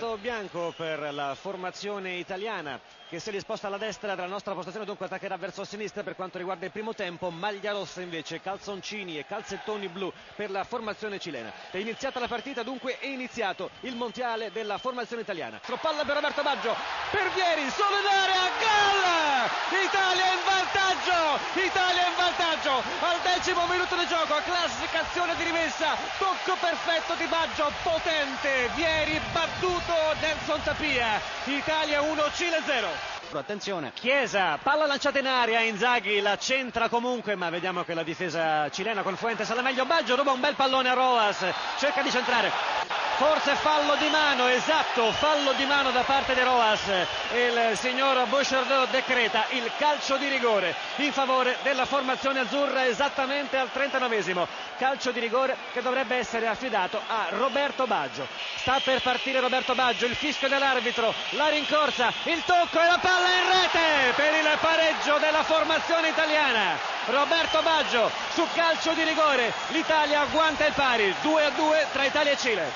Lato bianco per la formazione italiana che si è disposta alla destra della nostra postazione, dunque attaccherà verso sinistra per quanto riguarda il primo tempo. Maglia rossa invece, calzoncini e calzettoni blu per la formazione cilena. È iniziata la partita, dunque è iniziato il mondiale della formazione italiana. Palla per Roberto Baggio, per Vieri, solo in area, gol! Italia in vantaggio! Italia in vantaggio! Decimo minuto di gioco, classica azione di rimessa, tocco perfetto di Baggio, potente, Vieri battuto Nelson Tapia. Italia 1, Cile 0. Attenzione, Chiesa, palla lanciata in aria, Inzaghi la centra comunque, ma vediamo che la difesa cilena con Fuentes alla meglio, Baggio ruba un bel pallone a Roas, cerca di centrare, forse fallo di mano, esatto, fallo di mano da parte di Roas. Il signor Bouchardot decreta il calcio di rigore in favore della formazione azzurra esattamente al 39esimo. Calcio di rigore che dovrebbe essere affidato a Roberto Baggio. Sta per partire Roberto Baggio, il fischio dell'arbitro, la rincorsa, il tocco e la palla in rete per il pareggio della formazione italiana. Roberto Baggio su calcio di rigore, l'Italia agguanta il pari, 2 a 2 tra Italia e Cile.